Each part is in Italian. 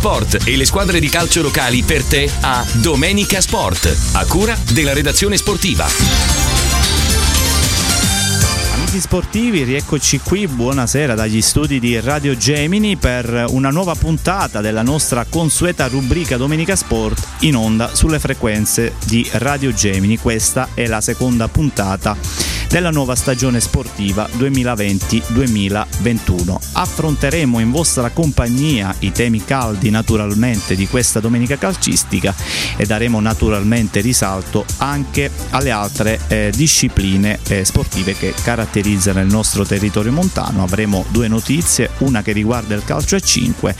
sport e le squadre di calcio locali per te a Domenica Sport, a cura della redazione sportiva. Sportivi, rieccoci qui, buonasera dagli studi di Radio Gemini per una nuova puntata della nostra consueta rubrica Domenica Sport in onda sulle frequenze di Radio Gemini. Questa è la seconda puntata della nuova stagione sportiva 2020-2021. Affronteremo in vostra compagnia i temi caldi naturalmente di questa domenica calcistica e daremo naturalmente risalto anche alle altre eh, discipline eh, sportive che caratterizzano il nostro territorio montano. Avremo due notizie, una che riguarda il calcio a 5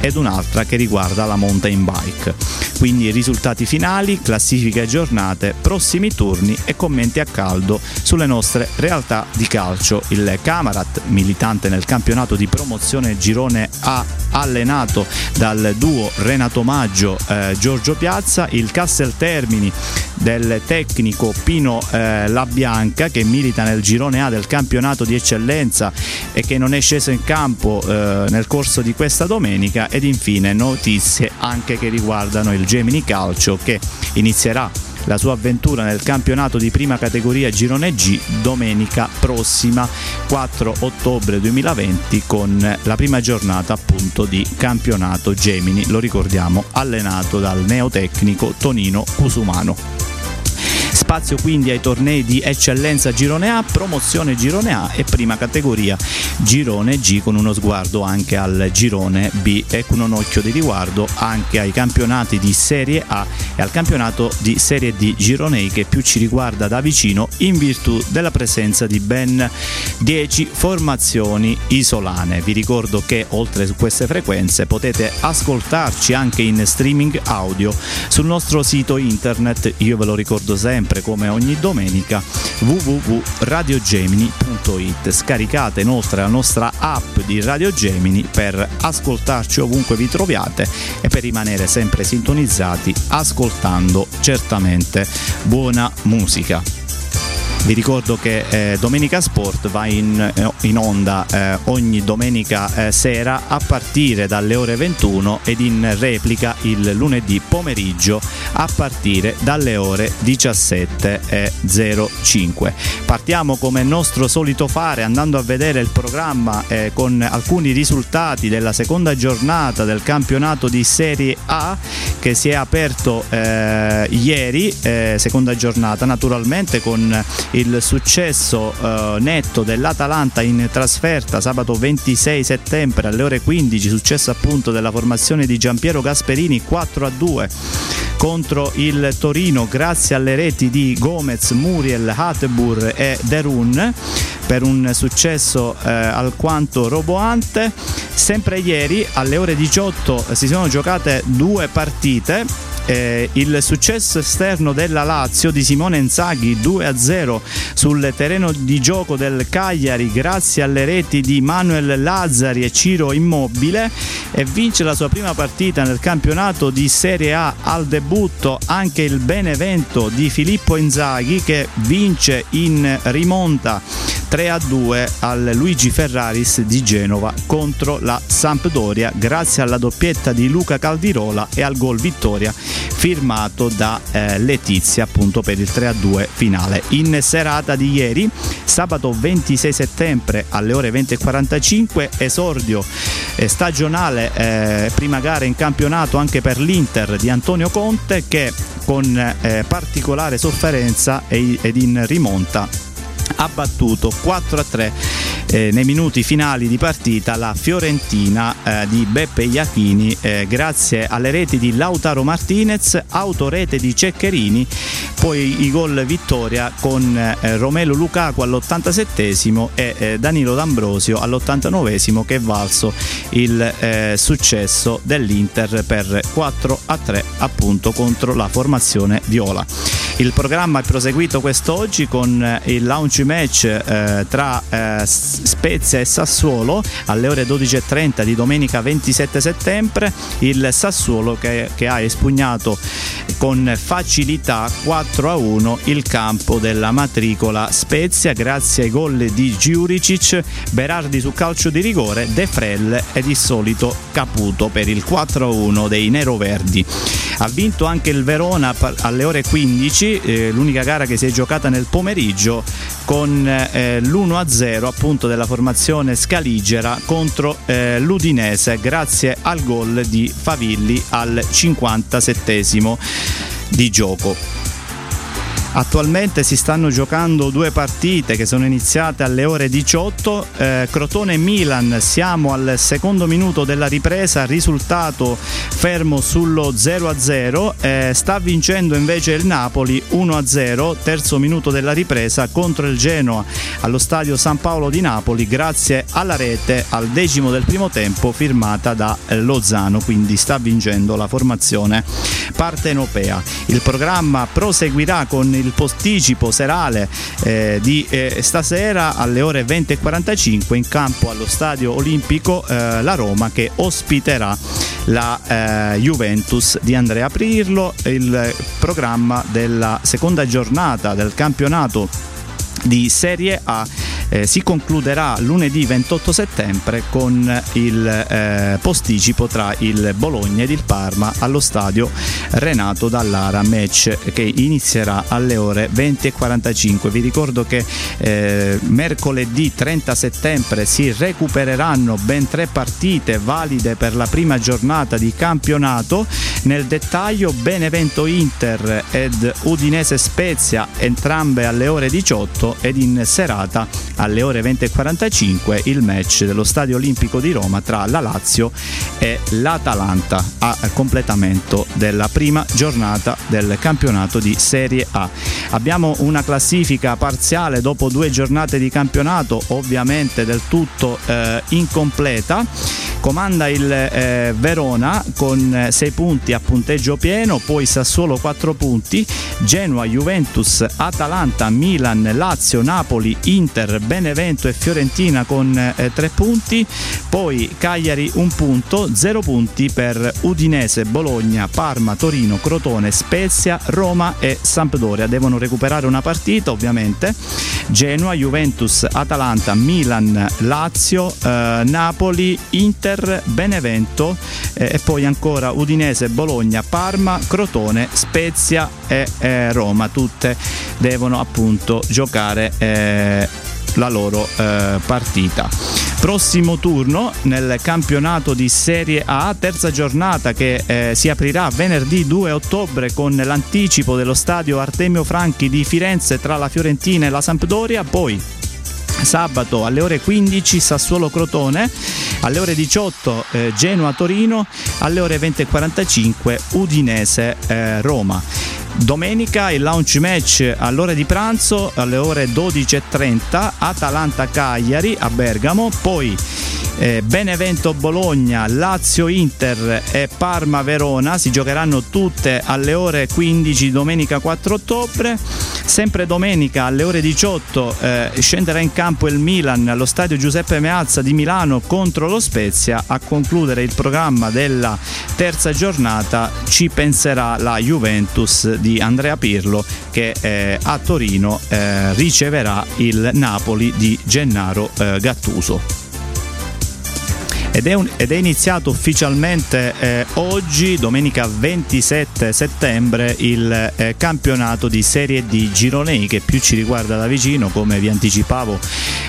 ed un'altra che riguarda la mountain bike. Quindi risultati finali, classifiche aggiornate, prossimi turni e commenti a caldo sulle nostre realtà di calcio. Il Camarat, militante nel campionato di promozione girone A, allenato dal duo Renato Maggio eh, Giorgio Piazza, il Castel Termini del tecnico Pino eh, La Bianca che milita nel girone A del campionato di eccellenza e che non è sceso in campo eh, nel corso di questa domenica ed infine notizie anche che riguardano il Gemini Calcio che inizierà la sua avventura nel campionato di prima categoria Girone G domenica prossima 4 ottobre 2020 con la prima giornata appunto di campionato Gemini, lo ricordiamo, allenato dal neotecnico Tonino Cusumano. Spazio quindi ai tornei di eccellenza Girone A, promozione Girone A e prima categoria Girone G con uno sguardo anche al Girone B e con un occhio di riguardo anche ai campionati di Serie A e al campionato di Serie D Gironei che più ci riguarda da vicino in virtù della presenza di ben 10 formazioni isolane. Vi ricordo che oltre su queste frequenze potete ascoltarci anche in streaming audio sul nostro sito internet, io ve lo ricordo sempre come ogni domenica www.radiogemini.it. Scaricate inoltre la nostra app di Radio Gemini per ascoltarci ovunque vi troviate e per rimanere sempre sintonizzati ascoltando certamente buona musica. Vi ricordo che eh, Domenica Sport va in, eh, in onda eh, ogni domenica eh, sera a partire dalle ore 21 ed in replica il lunedì pomeriggio a partire dalle ore 17.05. Partiamo come nostro solito fare andando a vedere il programma eh, con alcuni risultati della seconda giornata del campionato di Serie A che si è aperto eh, ieri, seconda giornata naturalmente con il successo eh, netto dell'Atalanta in trasferta sabato 26 settembre alle ore 15, successo appunto della formazione di Giampiero Gasperini 4 a 2 contro il Torino grazie alle reti di Gomez, Muriel, Hatebur e Derun per un successo eh, alquanto roboante. Sempre ieri alle ore 18 si sono giocate due partite eh, il successo esterno della Lazio di Simone Inzaghi 2-0 sul terreno di gioco del Cagliari grazie alle reti di Manuel Lazzari e Ciro Immobile e vince la sua prima partita nel campionato di Serie A. Al debutto anche il Benevento di Filippo Inzaghi che vince in rimonta 3-2 al Luigi Ferraris di Genova contro la Sampdoria grazie alla doppietta di Luca Caldirola e al gol vittoria firmato da eh, Letizia appunto per il 3-2 finale. In serata di ieri, sabato 26 settembre alle ore 20.45, esordio eh, stagionale, eh, prima gara in campionato anche per l'Inter di Antonio Conte che con eh, particolare sofferenza ed in rimonta ha battuto 4 a 3 eh, nei minuti finali di partita la Fiorentina eh, di Beppe Iachini eh, grazie alle reti di Lautaro Martinez, autorete di Ceccherini, poi i gol vittoria con Romelo Lukaku all'87 e eh, Danilo D'Ambrosio all'89 che è valso il eh, successo dell'Inter per 4 a 3 appunto contro la formazione viola. Il programma è proseguito quest'oggi con il launch match eh, tra eh, Spezia e Sassuolo alle ore 12.30 di domenica 27 settembre. Il Sassuolo che, che ha espugnato con facilità 4 a 1 il campo della matricola Spezia grazie ai gol di Giuricic, Berardi su calcio di rigore, De Frel ed il solito Caputo per il 4 a 1 dei neroverdi. Ha vinto anche il Verona alle ore 15, eh, l'unica gara che si è giocata nel pomeriggio con eh, l'1 a 0 appunto della formazione scaligera contro eh, l'Udinese grazie al gol di Favilli al 57 di gioco. Attualmente si stanno giocando due partite che sono iniziate alle ore 18. Eh, Crotone Milan, siamo al secondo minuto della ripresa, risultato fermo sullo 0-0. Eh, sta vincendo invece il Napoli 1-0, terzo minuto della ripresa contro il Genoa allo stadio San Paolo di Napoli, grazie alla rete al decimo del primo tempo firmata da Lozano. Quindi sta vincendo la formazione partenopea. Il programma proseguirà con il posticipo serale eh, di eh, stasera alle ore 20.45 in campo allo stadio olimpico eh, la Roma che ospiterà la eh, Juventus di Andrea Pirlo. Il programma della seconda giornata del campionato di Serie A. Eh, si concluderà lunedì 28 settembre con il eh, posticipo tra il Bologna ed il Parma allo stadio Renato Dallara match che inizierà alle ore 20.45 vi ricordo che eh, mercoledì 30 settembre si recupereranno ben tre partite valide per la prima giornata di campionato. Nel dettaglio Benevento Inter ed Udinese Spezia entrambe alle ore 18 ed in serata alle ore 20.45 il match dello Stadio Olimpico di Roma tra la Lazio e l'Atalanta a completamento della prima giornata del campionato di Serie A. Abbiamo una classifica parziale dopo due giornate di campionato, ovviamente del tutto eh, incompleta. Comanda il eh, Verona con 6 punti a punteggio pieno, poi Sassuolo 4 punti, Genoa, Juventus, Atalanta, Milan, Lazio, Napoli, Inter, Benevento e Fiorentina con eh, 3 punti, poi Cagliari 1 punto, 0 punti per Udinese, Bologna, Parma, Torino, Crotone, Spezia, Roma e Sampdoria. Devono recuperare una partita ovviamente. Genoa, Juventus, Atalanta, Milan, Lazio, eh, Napoli, Inter, Benevento eh, e poi ancora Udinese, Bologna, Parma, Crotone, Spezia e eh, Roma. Tutte devono appunto giocare eh, la loro eh, partita. Prossimo turno nel campionato di Serie A, terza giornata che eh, si aprirà venerdì 2 ottobre con l'anticipo dello stadio Artemio Franchi di Firenze tra la Fiorentina e la Sampdoria, poi sabato alle ore 15 Sassuolo Crotone, alle ore 18 eh, Genoa Torino, alle ore 20.45 Udinese eh, Roma. Domenica il launch match all'ora di pranzo alle ore 12.30 Atalanta-Cagliari a Bergamo, poi eh, Benevento-Bologna, Lazio-Inter e Parma-Verona si giocheranno tutte alle ore 15 domenica 4 ottobre. Sempre domenica alle ore 18 eh, scenderà in campo il Milan allo stadio Giuseppe Meazza di Milano contro lo Spezia. A concludere il programma della terza giornata ci penserà la Juventus di Andrea Pirlo che eh, a Torino eh, riceverà il Napoli di Gennaro eh, Gattuso ed è, un, ed è iniziato ufficialmente eh, oggi, domenica 27 settembre, il eh, campionato di Serie D Gironei che più ci riguarda da vicino, come vi anticipavo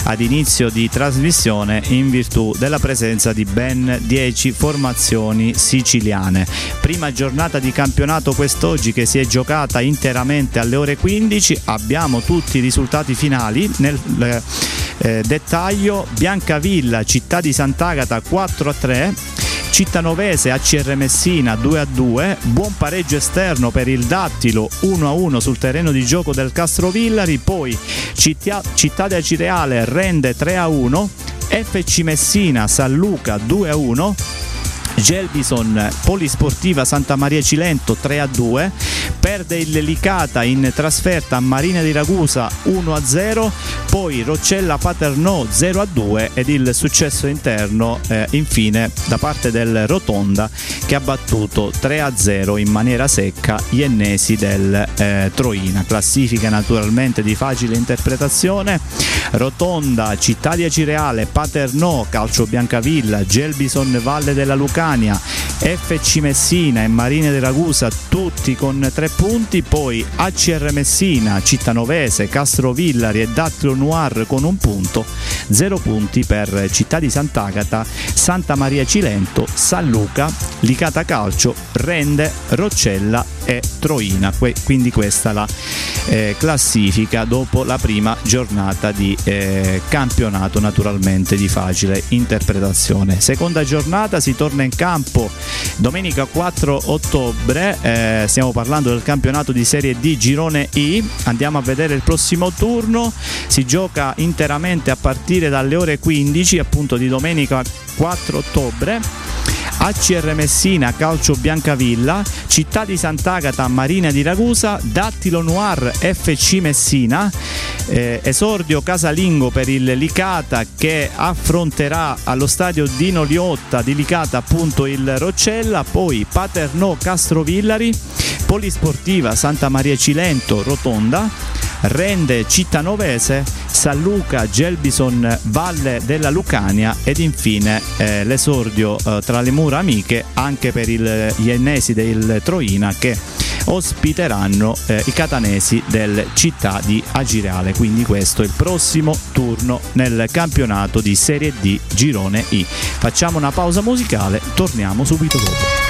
ad inizio di trasmissione, in virtù della presenza di ben 10 formazioni siciliane. Prima giornata di campionato quest'oggi che si è giocata interamente alle ore 15, abbiamo tutti i risultati finali. Nel eh, dettaglio, Biancavilla, città di Sant'Agata 4 a 3. Cittanovese ACR Messina 2 a 2, buon pareggio esterno per il Dattilo 1 a 1 sul terreno di gioco del Castrovillari, poi Città, Città di Acireale rende 3 a 1, FC Messina San Luca 2 a 1, Gelbison Polisportiva Santa Maria Cilento 3 a 2, perde il Licata in trasferta a Marina di Ragusa 1 a 0, poi Roccella Paternò 0 a 2 ed il successo interno eh, infine da parte del Rotonda che ha battuto 3 a 0 in maniera secca gli ennesi del eh, Troina. Classifica naturalmente di facile interpretazione. Rotonda, Città di Acireale, Paternò, Calcio Biancavilla, Gelbison Valle della Lucania, FC Messina e Marine di Ragusa tutti con 3 punti, poi ACR Messina, Cittanovese, Castrovillari e Dattilo Noir con un punto, 0 punti per Città di Sant'Agata, Santa Maria Cilento, San Luca, Licata Calcio, Rende, Roccella e Troina. Quindi questa la eh, classifica dopo la prima giornata di eh, campionato naturalmente di facile interpretazione. Seconda giornata si torna in campo domenica 4 ottobre, eh, stiamo parlando del campionato di Serie D Girone I, andiamo a vedere il prossimo turno, si gioca interamente a partire dalle ore 15 appunto di domenica 4 ottobre ACR Messina, Calcio Biancavilla, Città di Sant'Agata, Marina di Ragusa, Dattilo Noir, FC Messina, eh, esordio casalingo per il Licata che affronterà allo stadio Dino Liotta di Licata appunto il Roccella, poi Paternò Castrovillari, Polisportiva Santa Maria Cilento Rotonda, Rende Cittanovese, San Luca, Gelbison, Valle della Lucania ed infine eh, l'esordio eh, tra le mura amiche anche per il, gli ennesi del Troina che ospiteranno eh, i catanesi del città di Agireale. Quindi questo è il prossimo turno nel campionato di Serie D Girone I. Facciamo una pausa musicale, torniamo subito dopo.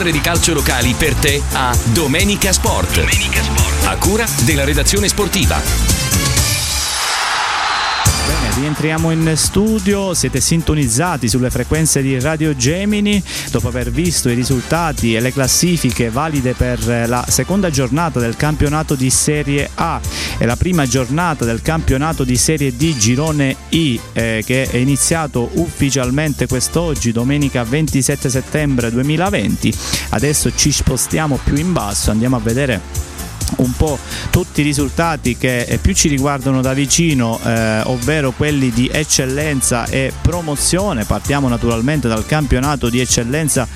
Squadre di calcio locali per te a Domenica Sport. Domenica Sport. A cura della redazione sportiva. Bene, rientriamo in studio, siete sintonizzati sulle frequenze di Radio Gemini dopo aver visto i risultati e le classifiche valide per la seconda giornata del campionato di Serie A e la prima giornata del campionato di Serie D Girone I eh, che è iniziato ufficialmente quest'oggi, domenica 27 settembre 2020. Adesso ci spostiamo più in basso, andiamo a vedere un po' tutti i risultati che eh, più ci riguardano da vicino, eh, ovvero quelli di eccellenza e promozione. Partiamo naturalmente dal campionato di eccellenza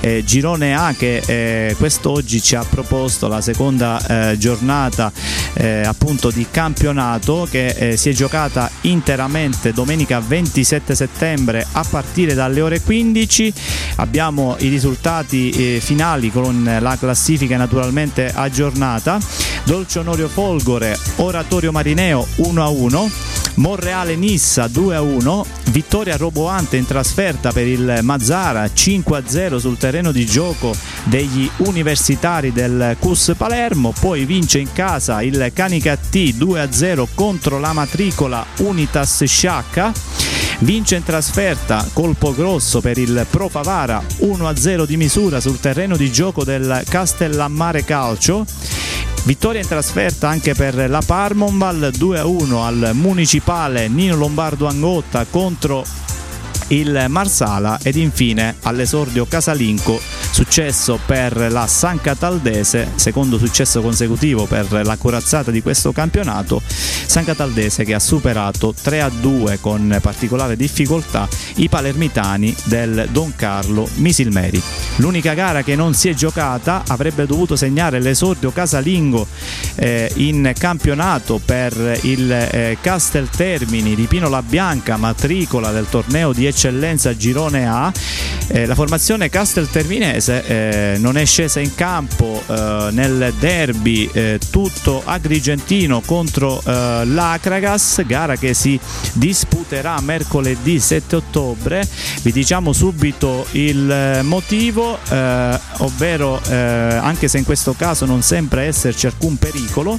eh, Girone A che eh, quest'oggi ci ha proposto la seconda eh, giornata eh, appunto di campionato che si è giocata interamente domenica 27 settembre a partire dalle ore 15. Abbiamo i risultati finali con la classifica naturalmente aggiornata. Dolce Onorio Folgore, Oratorio Marineo 1-1, Monreale Nissa 2-1, vittoria roboante in trasferta per il Mazzara 5-0 sul terreno di gioco degli universitari del CUS Palermo, poi vince in casa il Canica T 2-0 contro la matricola Unitas Sciacca. Vince in trasferta colpo grosso per il Pro Favara 1-0 di misura sul terreno di gioco del Castellammare Calcio Vittoria in trasferta anche per la Parmonval 2-1 al Municipale Nino Lombardo Angotta contro il Marsala ed infine all'esordio casalinco successo per la San Cataldese, secondo successo consecutivo per la corazzata di questo campionato, San Cataldese che ha superato 3-2 con particolare difficoltà i palermitani del Don Carlo Misilmeri. L'unica gara che non si è giocata avrebbe dovuto segnare l'esordio casalingo eh, in campionato per il eh, Casteltermini di Pino La Bianca, matricola del torneo di eccellenza Girone A. Eh, la formazione Castelterminese eh, non è scesa in campo eh, nel derby eh, tutto agrigentino contro eh, l'Acragas, gara che si disputerà mercoledì 7 ottobre. Vi diciamo subito il eh, motivo, ovvero anche se in questo caso non sembra esserci alcun pericolo,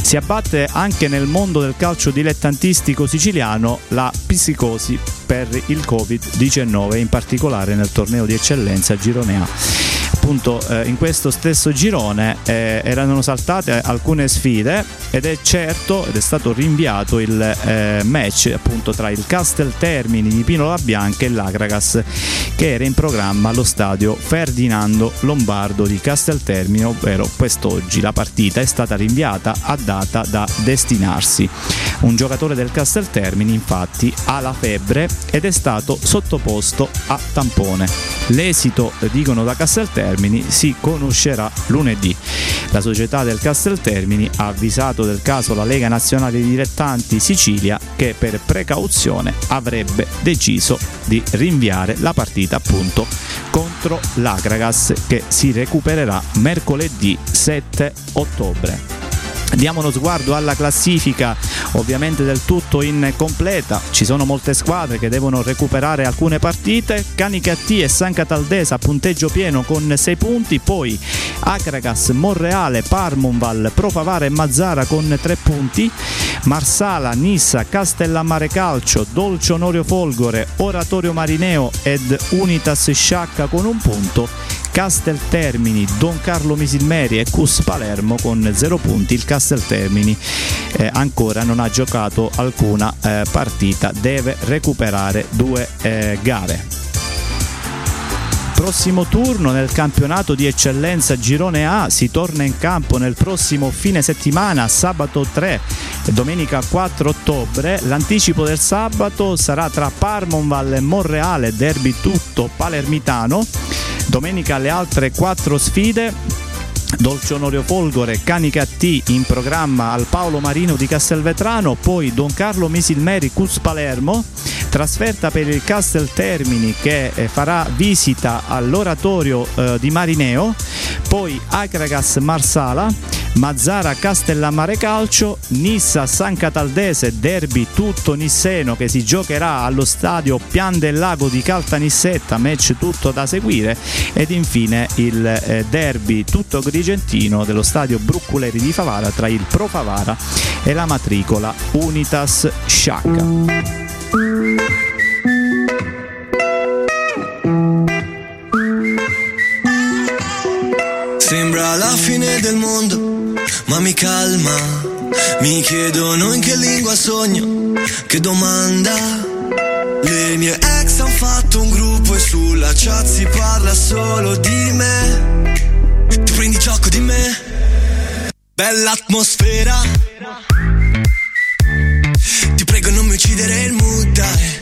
si abbatte anche nel mondo del calcio dilettantistico siciliano la psicosi per il Covid-19, in particolare nel torneo di eccellenza Girone A appunto eh, in questo stesso girone eh, erano saltate alcune sfide ed è certo ed è stato rinviato il eh, match appunto tra il Castel Termini di Pino La Bianca e l'Agragas che era in programma allo stadio Ferdinando Lombardo di Castel Termini ovvero quest'oggi. La partita è stata rinviata a data da destinarsi. Un giocatore del Castel Termini infatti ha la febbre ed è stato sottoposto a tampone. L'esito dicono da Castel Termini Termini si conoscerà lunedì. La società del Casteltermini ha avvisato del caso la Lega Nazionale Dilettanti Sicilia che per precauzione avrebbe deciso di rinviare la partita appunto contro l'Agragas che si recupererà mercoledì 7 ottobre. Diamo uno sguardo alla classifica, ovviamente del tutto incompleta. Ci sono molte squadre che devono recuperare alcune partite. Canicattì e San Cataldesa a punteggio pieno con 6 punti, poi Acragas, Monreale, Parmonval, Profavara e Mazzara con 3 punti. Marsala, Nissa, Castellammare Calcio, Dolce Onorio Folgore, Oratorio Marineo ed Unitas Sciacca con un punto Casteltermini, Don Carlo Misilmeri e Cus Palermo con 0 punti. Il Casteltermini eh, ancora non ha giocato alcuna eh, partita, deve recuperare due eh, gare prossimo turno nel campionato di eccellenza Girone A si torna in campo nel prossimo fine settimana, sabato 3 e domenica 4 ottobre. L'anticipo del sabato sarà tra Parmonval e Monreale, derby tutto palermitano. Domenica le altre quattro sfide Dolce Onorio Folgore, Canica T in programma al Paolo Marino di Castelvetrano, poi Don Carlo Misilmeri Cus Palermo, trasferta per il Castel Termini che eh, farà visita all'oratorio eh, di Marineo, poi Acragas Marsala, Mazzara Castellammare Calcio, Nissa San Cataldese, derby tutto nisseno che si giocherà allo stadio Pian del Lago di Caltanissetta, match tutto da seguire ed infine il eh, derby tutto grigentino dello stadio Brucculeri di Favara tra il Pro Favara e la matricola Unitas Sciacca. Sembra la fine del mondo, ma mi calma. Mi chiedono in che lingua sogno, che domanda. Le mie ex hanno fatto un gruppo e sulla chat si parla solo di me. Tu prendi gioco di me, bella atmosfera. Ti prego non mi uccidere il mood, dai.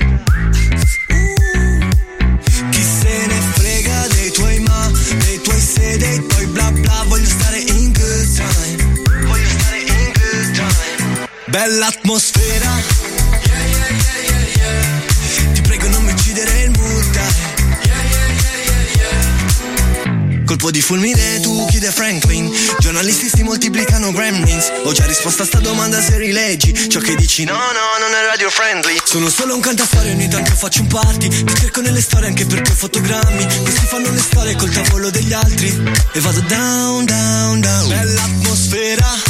dei tuoi bla bla Voglio stare in good time. Voglio stare in good time. Bella atmosfera Colpo di fulmine, tu chiede Franklin. Giornalisti si moltiplicano gremlins. Ho già risposto a sta domanda se rileggi. Ciò che dici no, no, non è radio friendly. Sono solo un cantastorie, ogni tanto faccio un party. Ti cerco nelle storie anche perché ho fotogrammi. Questi fanno le storie col tavolo degli altri. E vado down, down, down. Bella atmosfera.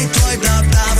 Dei tuoi bla bla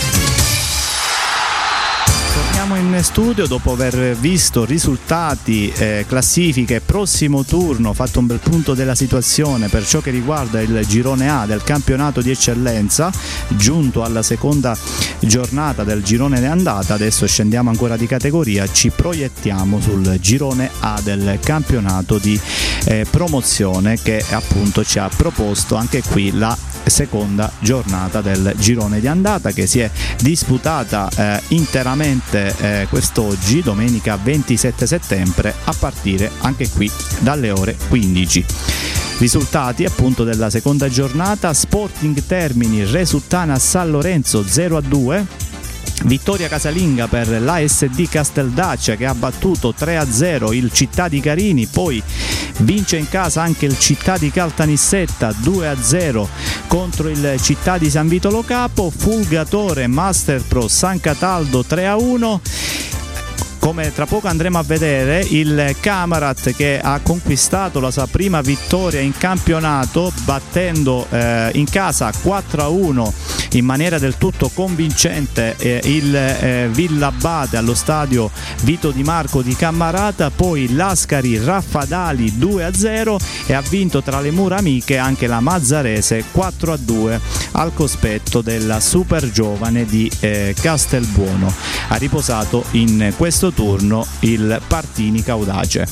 Torniamo in studio dopo aver visto risultati, eh, classifiche, prossimo turno, fatto un bel punto della situazione per ciò che riguarda il girone A del campionato di eccellenza, giunto alla seconda giornata del girone andata, adesso scendiamo ancora di categoria, ci proiettiamo sul girone A del campionato di eh, promozione che appunto ci ha proposto anche qui la seconda giornata del girone di andata che si è disputata eh, interamente eh, quest'oggi, domenica 27 settembre, a partire anche qui dalle ore 15. Risultati appunto della seconda giornata, Sporting Termini, Resuttana San Lorenzo 0 a 2, Vittoria casalinga per l'ASD Casteldaccia che ha battuto 3-0 il Città di Carini, poi vince in casa anche il Città di Caltanissetta 2-0 contro il Città di San Vitolo Capo, Fulgatore Master Pro San Cataldo 3-1 come tra poco andremo a vedere il Camarat che ha conquistato la sua prima vittoria in campionato battendo eh, in casa 4-1 in maniera del tutto convincente eh, il eh, Villabate allo stadio Vito Di Marco di Cammarata poi Lascari Raffadali 2-0 e ha vinto tra le mura amiche anche la Mazzarese 4-2 al cospetto della super giovane di eh, Castelbuono. Ha riposato in questo turno il Partini Caudace.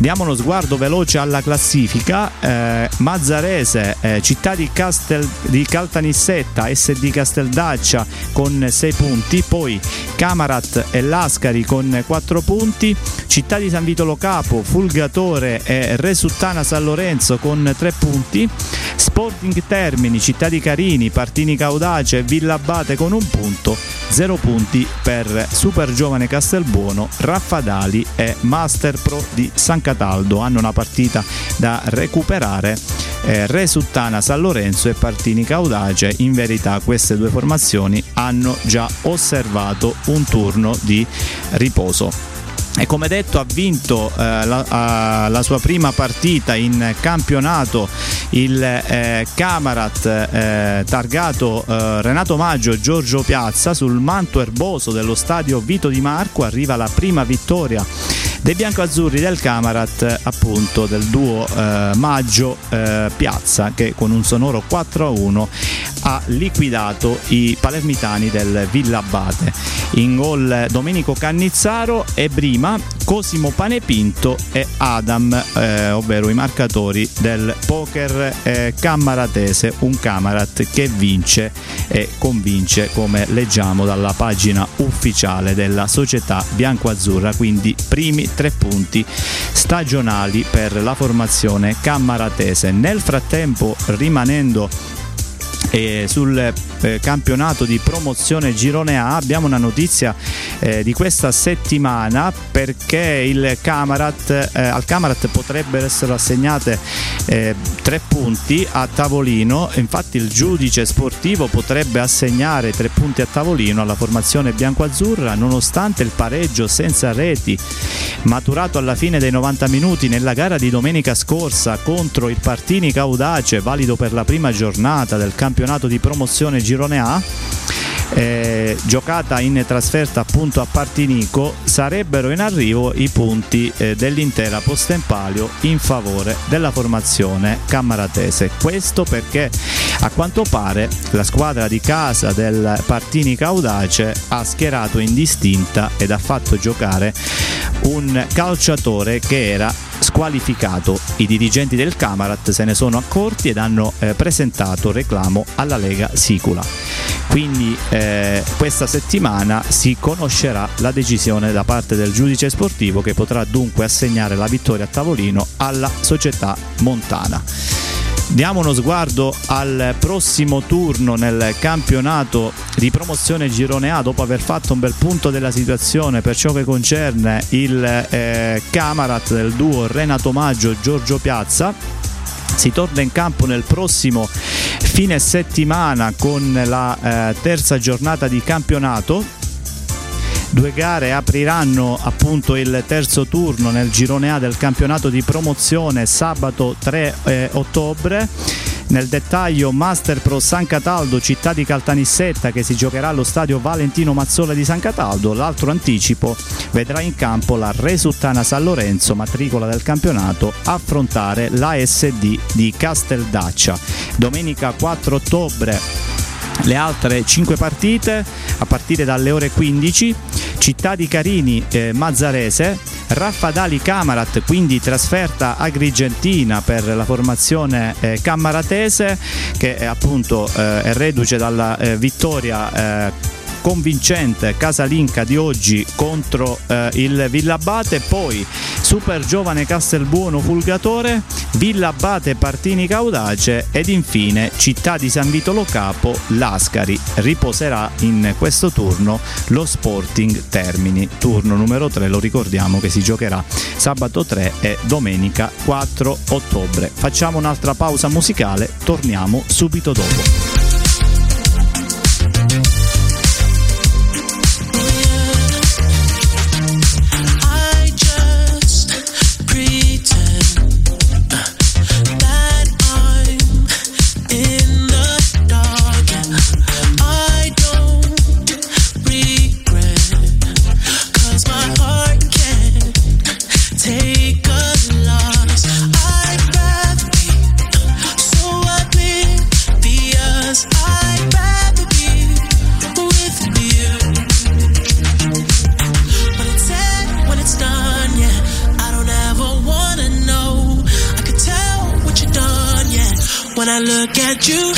Diamo uno sguardo veloce alla classifica. Eh, Mazzarese, eh, città di, Castel, di Caltanissetta, SD Casteldaccia con 6 punti, poi Camarat e Lascari con 4 punti, città di San Vitolo Capo, Fulgatore e Resuttana San Lorenzo con 3 punti, Sporting Termini, città di Carini, Partini Caudace e Villa Abate con un punto, 0 punti per Super Giovane Castelbuono, Raffadali e Master Pro di San Cataldo. Hanno una partita da recuperare. Eh, Resuttana San Lorenzo e Partini Caudace. In verità queste due formazioni hanno già osservato un turno di riposo. E come detto ha vinto eh, la, la, sua prima partita in campionato il eh, Camarat eh, targato eh, Renato Maggio e Giorgio Piazza. Sul manto erboso dello stadio Vito Di Marco arriva la prima vittoria dei biancoazzurri del Camarat appunto del duo eh, Maggio eh, Piazza che con un sonoro 4-1 ha liquidato i palermitani del Villa Abate. In gol Domenico Cannizzaro e Brima Cosimo Panepinto e Adam eh, ovvero i marcatori del poker eh, camaratese un Camarat che vince e convince come leggiamo dalla pagina ufficiale della società bianco-azzurra. Quindi primi tre punti stagionali per la formazione cammaratese. Nel frattempo, rimanendo eh, sul eh, campionato di promozione Girone A abbiamo una notizia eh, di questa settimana perché Camarat, eh, al Camarat potrebbero essere assegnate eh, tre punti a tavolino. Infatti il giudice sportivo potrebbe assegnare tre punti a tavolino alla formazione bianco-azzurra nonostante il pareggio senza reti. Maturato alla fine dei 90 minuti nella gara di domenica scorsa contro il Partini Caudace valido per la prima giornata del campionato di promozione Girone A eh, giocata in trasferta appunto a Partinico sarebbero in arrivo i punti eh, dell'intera Postempalio in favore della formazione cammaratese. Questo perché a quanto pare la squadra di casa del Partini Caudace ha schierato indistinta ed ha fatto giocare un calciatore che era squalificato. I dirigenti del Camarat se ne sono accorti ed hanno eh, presentato reclamo alla Lega Sicula. Quindi eh, questa settimana si conoscerà la decisione da parte del giudice sportivo che potrà dunque assegnare la vittoria a tavolino alla società montana. Diamo uno sguardo al prossimo turno nel campionato di promozione Girone A dopo aver fatto un bel punto della situazione per ciò che concerne il eh, Camarat del duo Renato Maggio Giorgio Piazza. Si torna in campo nel prossimo fine settimana con la eh, terza giornata di campionato Due gare apriranno appunto il terzo turno nel girone A del campionato di promozione sabato 3 eh, ottobre. Nel dettaglio Master Pro San Cataldo, città di Caltanissetta che si giocherà allo stadio Valentino Mazzola di San Cataldo. L'altro anticipo vedrà in campo la Resuttana San Lorenzo, matricola del campionato, affrontare l'ASD di Casteldaccia. Domenica 4 ottobre le altre 5 partite a partire dalle ore 15 Città di Carini eh, Mazzarese Raffadali Camarat quindi trasferta agrigentina per la formazione eh, cammaratese che appunto eh, è reduce dalla eh, vittoria eh, convincente casalinca di oggi contro eh, il Villabate, poi super giovane Castelbuono Fulgatore, Villabate Partini Caudace ed infine Città di San Vitolo Capo Lascari. Riposerà in questo turno lo Sporting Termini, turno numero 3, lo ricordiamo che si giocherà sabato 3 e domenica 4 ottobre. Facciamo un'altra pausa musicale, torniamo subito dopo. Look at you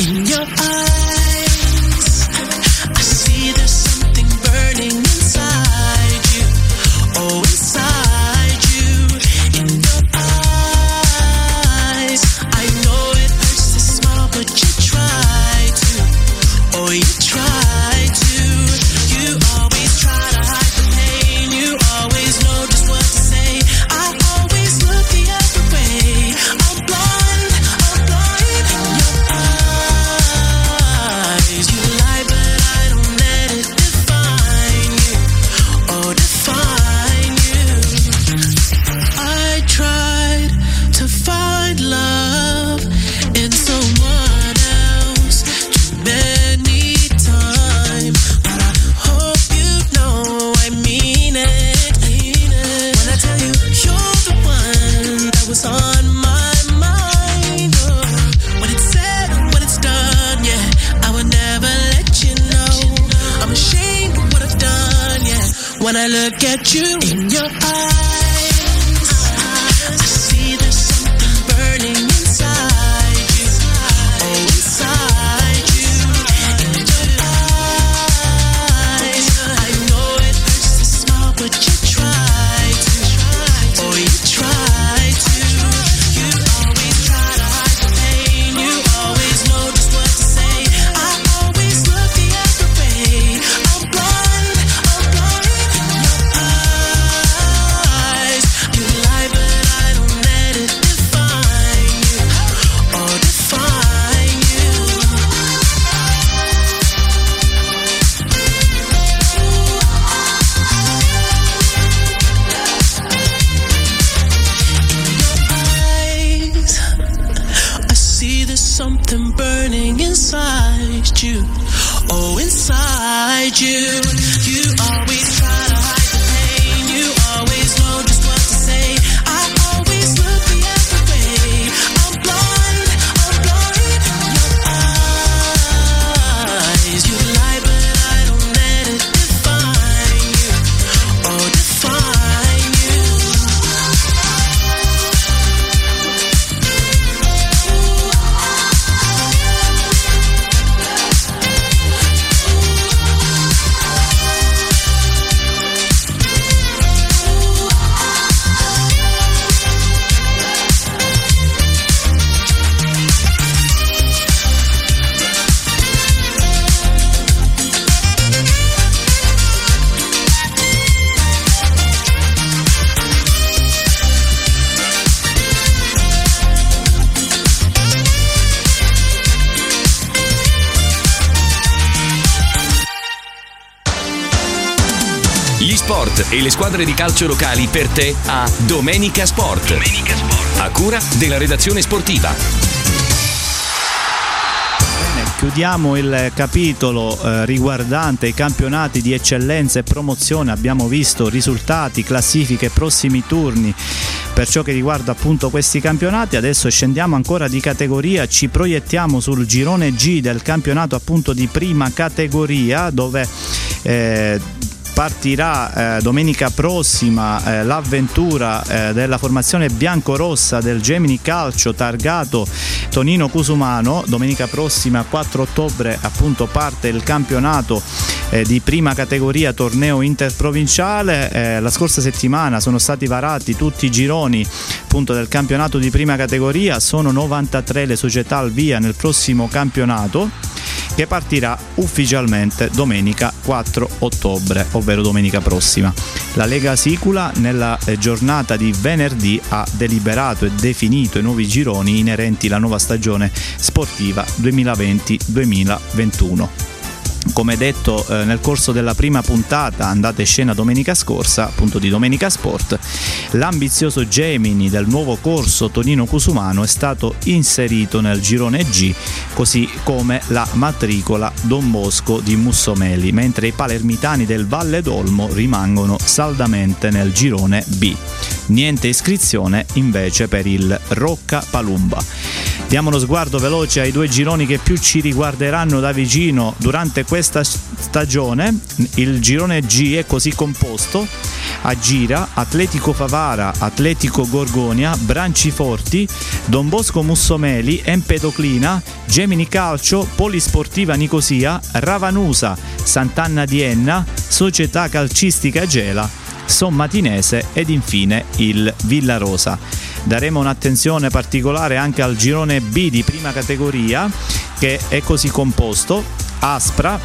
e le squadre di calcio locali per te a Domenica Sport. A cura della redazione sportiva. Bene, chiudiamo il capitolo eh, riguardante i campionati di eccellenza e promozione. Abbiamo visto risultati, classifiche, prossimi turni per ciò che riguarda appunto questi campionati. Adesso scendiamo ancora di categoria, ci proiettiamo sul girone G del campionato appunto di prima categoria dove eh, partirà eh, domenica prossima eh, l'avventura eh, della formazione biancorossa del Gemini Calcio targato Tonino Cusumano. Domenica prossima 4 ottobre appunto parte il campionato eh, di prima categoria torneo interprovinciale. Eh, la scorsa settimana sono stati varati tutti i gironi appunto del campionato di prima categoria, sono 93 le società al via nel prossimo campionato che partirà ufficialmente domenica 4 ottobre, ovvero domenica prossima. La Lega Sicula nella eh, giornata di venerdì ha deliberato e definito i nuovi gironi inerenti alla nuova stagione sportiva 2020-2021 come detto eh, nel corso della prima puntata andata in scena domenica scorsa, appunto di Domenica Sport, l'ambizioso Gemini del nuovo corso Tonino Cusumano è stato inserito nel girone G, così come la matricola Don Bosco di Mussomeli, mentre i palermitani del Valle d'Olmo rimangono saldamente nel girone B. Niente iscrizione invece per il Rocca Palumba. Diamo uno sguardo veloce ai due gironi che più ci riguarderanno da vicino durante questa stagione. Il girone G è così composto. A Gira, Atletico Favara, Atletico Gorgonia, Branciforti, Don Bosco Mussomeli, Empedoclina, Gemini Calcio, Polisportiva Nicosia, Ravanusa, Sant'Anna di Enna, Società Calcistica Gela, Sommatinese ed infine il Villarosa. Daremo un'attenzione particolare anche al girone B di prima categoria che è così composto Aspra,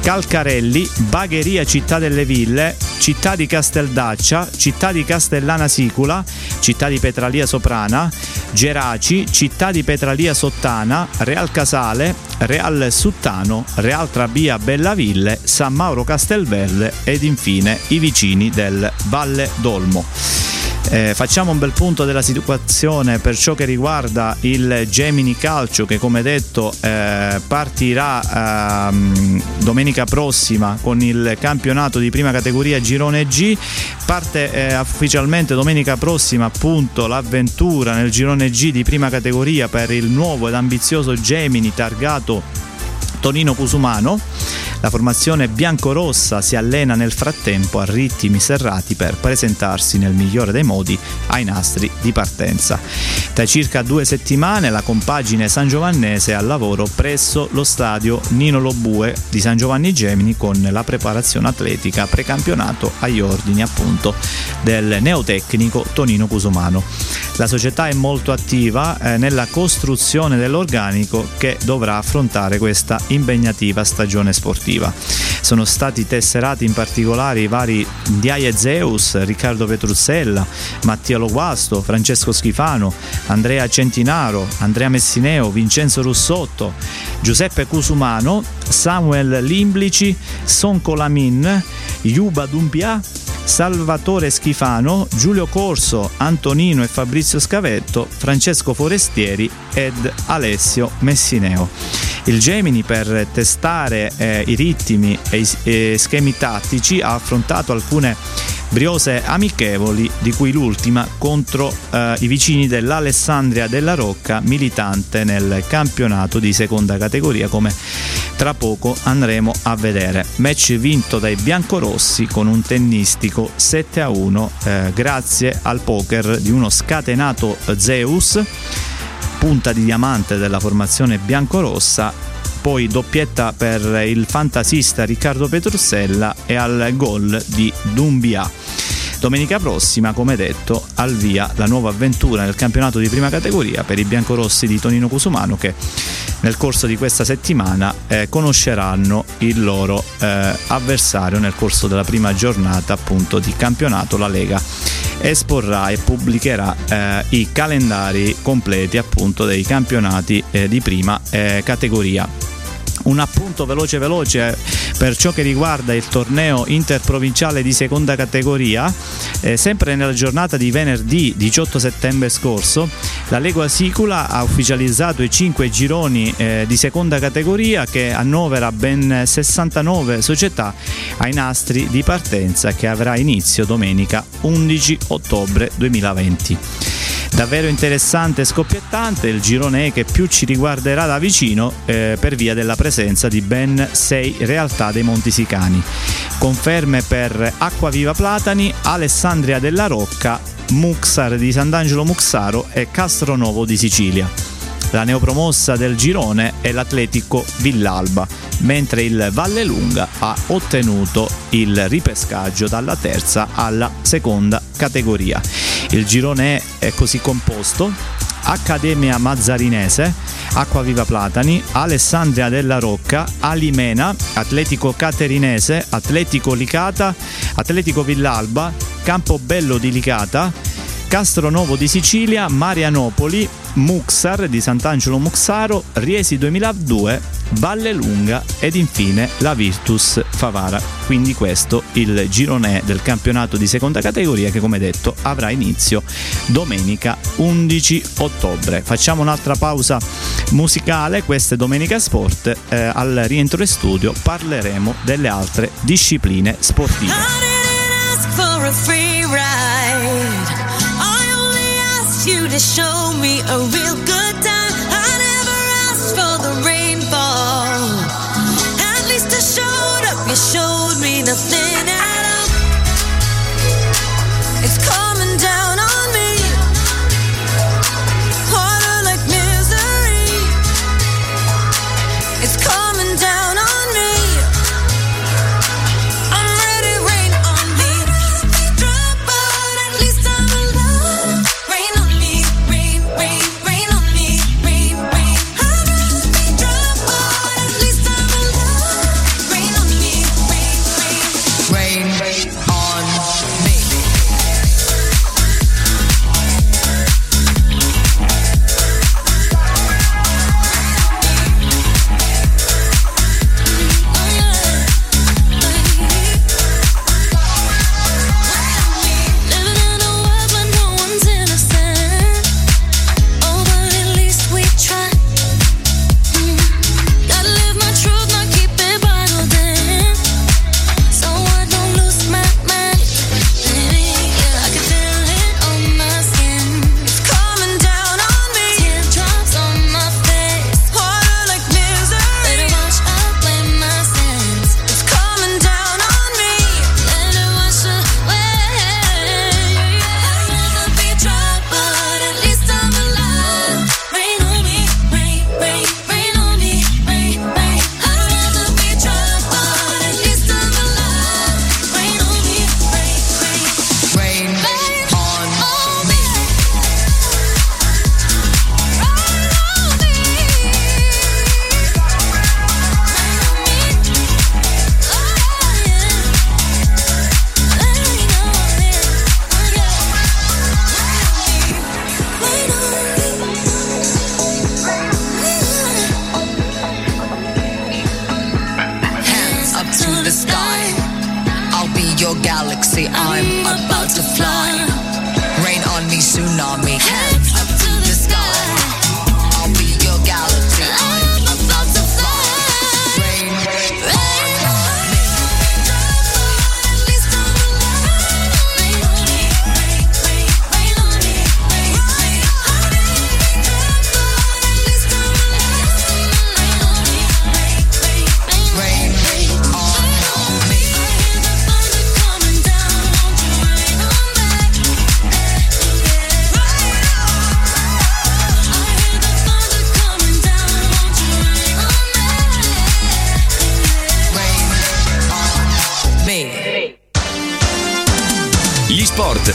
Calcarelli, Bagheria Città delle Ville, Città di Casteldaccia, Città di Castellana Sicula, Città di Petralia Soprana, Geraci, Città di Petralia Sottana, Real Casale, Real Suttano, Real Trabia Bellaville, San Mauro Castelvelle ed infine i vicini del Valle d'Olmo. Eh, facciamo un bel punto della situazione per ciò che riguarda il Gemini Calcio che come detto eh, partirà ehm, domenica prossima con il campionato di prima categoria Girone G. Parte eh, ufficialmente domenica prossima appunto l'avventura nel Girone G di prima categoria per il nuovo ed ambizioso Gemini targato Tonino Cusumano. La formazione biancorossa si allena nel frattempo a ritmi serrati per presentarsi nel migliore dei modi ai nastri di partenza. Da circa due settimane la compagine San Giovannese è al lavoro presso lo stadio Nino Lobue di San Giovanni Gemini con la preparazione atletica precampionato agli ordini appunto del neotecnico Tonino Cusumano. La società è molto attiva eh, nella costruzione dell'organico che dovrà affrontare questa impegnativa stagione sportiva. Sono stati tesserati in particolare i vari Diaie Zeus, Riccardo Petruzzella, Mattia Loguasto, Francesco Schifano, Andrea Centinaro, Andrea Messineo, Vincenzo Russotto, Giuseppe Cusumano, Samuel Limblici, Sonco Lamin, Yuba Dumpia, Salvatore Schifano, Giulio Corso, Antonino e Fabrizio Scavetto, Francesco Forestieri ed Alessio Messineo. Il Gemini per testare eh, i ritmi e i e schemi tattici ha affrontato alcune briose amichevoli, di cui l'ultima contro eh, i vicini dell'Alessandria della Rocca, militante nel campionato di seconda categoria, come tra poco andremo a vedere. Match vinto dai biancorossi con un tennistico 7 a 1, eh, grazie al poker di uno scatenato Zeus punta di diamante della formazione biancorossa, poi doppietta per il fantasista Riccardo Petrussella e al gol di Dumbia. Domenica prossima, come detto, al via la nuova avventura nel campionato di prima categoria per i biancorossi di Tonino Cusumano che nel corso di questa settimana eh, conosceranno il loro eh, avversario nel corso della prima giornata appunto di campionato la Lega esporrà e pubblicherà eh, i calendari completi appunto dei campionati eh, di prima eh, categoria un appunto veloce veloce per ciò che riguarda il torneo interprovinciale di seconda categoria. Eh, sempre nella giornata di venerdì 18 settembre scorso la Lega Sicula ha ufficializzato i 5 gironi eh, di seconda categoria che annovera ben 69 società ai nastri di partenza che avrà inizio domenica 11 ottobre 2020 davvero interessante e scoppiettante il girone che più ci riguarderà da vicino eh, per via della presenza di ben 6 realtà dei Monti Sicani. Conferme per Acquaviva Platani, Alessandria della Rocca, Muxar di Sant'Angelo Muxaro e Castronovo di Sicilia. La neopromossa del girone è l'Atletico Villalba, mentre il Valle Lunga ha ottenuto il ripescaggio dalla terza alla seconda categoria. Il girone è così composto Accademia Mazzarinese, Acquaviva Platani, Alessandria della Rocca, Alimena, Atletico Caterinese, Atletico Licata, Atletico Villalba, Campobello di Licata, Castronovo di Sicilia, Marianopoli, Muxar di Sant'Angelo Muxaro, Riesi 2002, Valle Lunga ed infine la Virtus Favara. Quindi questo il girone del campionato di seconda categoria che come detto avrà inizio domenica 11 ottobre. Facciamo un'altra pausa musicale, questa è Domenica Sport, eh, al rientro in studio parleremo delle altre discipline sportive. you to show me a real good time. I never asked for the rainfall. At least I showed up, you showed me nothing at all. It's coming down.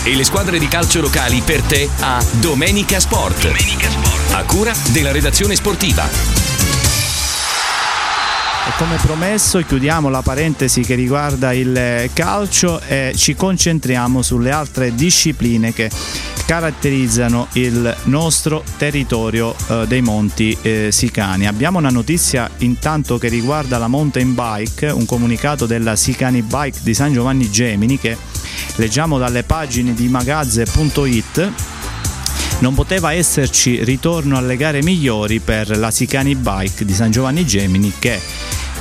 E le squadre di calcio locali per te a Domenica Sport. Domenica Sport. A cura della redazione sportiva. E come promesso chiudiamo la parentesi che riguarda il calcio e ci concentriamo sulle altre discipline che caratterizzano il nostro territorio eh, dei monti eh, sicani. Abbiamo una notizia intanto che riguarda la mountain bike, un comunicato della Sicani Bike di San Giovanni Gemini che leggiamo dalle pagine di magazze.it non poteva esserci ritorno alle gare migliori per la Sicani Bike di San Giovanni Gemini che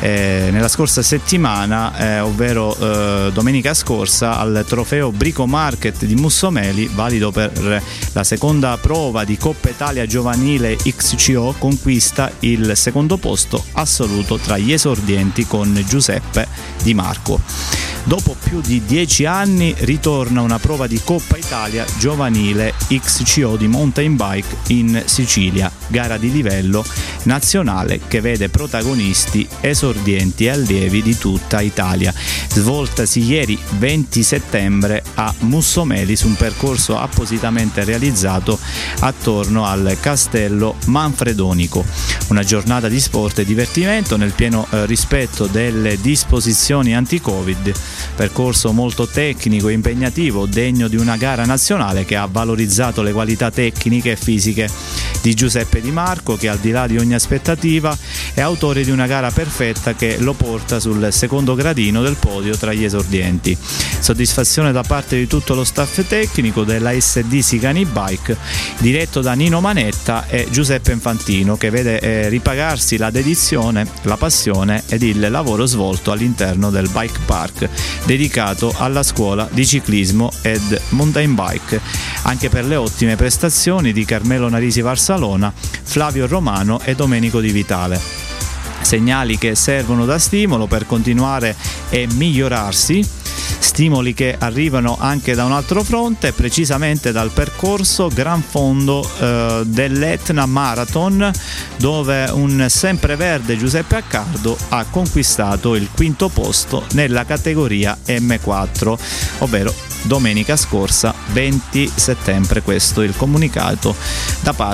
eh, nella scorsa settimana, eh, ovvero eh, domenica scorsa, al trofeo Brico Market di Mussomeli, valido per la seconda prova di Coppa Italia Giovanile XCO, conquista il secondo posto assoluto tra gli esordienti con Giuseppe Di Marco. Dopo più di dieci anni ritorna una prova di Coppa Italia giovanile XCO di mountain bike in Sicilia, gara di livello nazionale che vede protagonisti esordienti e allievi di tutta Italia, svoltasi ieri 20 settembre a Mussomeli su un percorso appositamente realizzato attorno al castello Manfredonico. Una giornata di sport e divertimento nel pieno eh, rispetto delle disposizioni anti-Covid percorso molto tecnico e impegnativo, degno di una gara nazionale che ha valorizzato le qualità tecniche e fisiche di Giuseppe Di Marco che al di là di ogni aspettativa è autore di una gara perfetta che lo porta sul secondo gradino del podio tra gli esordienti. Soddisfazione da parte di tutto lo staff tecnico della SD Sicani Bike diretto da Nino Manetta e Giuseppe Infantino che vede eh, ripagarsi la dedizione, la passione ed il lavoro svolto all'interno del bike park dedicato alla scuola di ciclismo ed mountain bike, anche per le ottime prestazioni di Carmelo Narisi Varsalona, Flavio Romano e Domenico Di Vitale. Segnali che servono da stimolo per continuare e migliorarsi stimoli che arrivano anche da un altro fronte, precisamente dal percorso Gran Fondo eh, dell'Etna Marathon, dove un sempreverde Giuseppe Accardo ha conquistato il quinto posto nella categoria M4, ovvero domenica scorsa 20 settembre questo è il comunicato da parte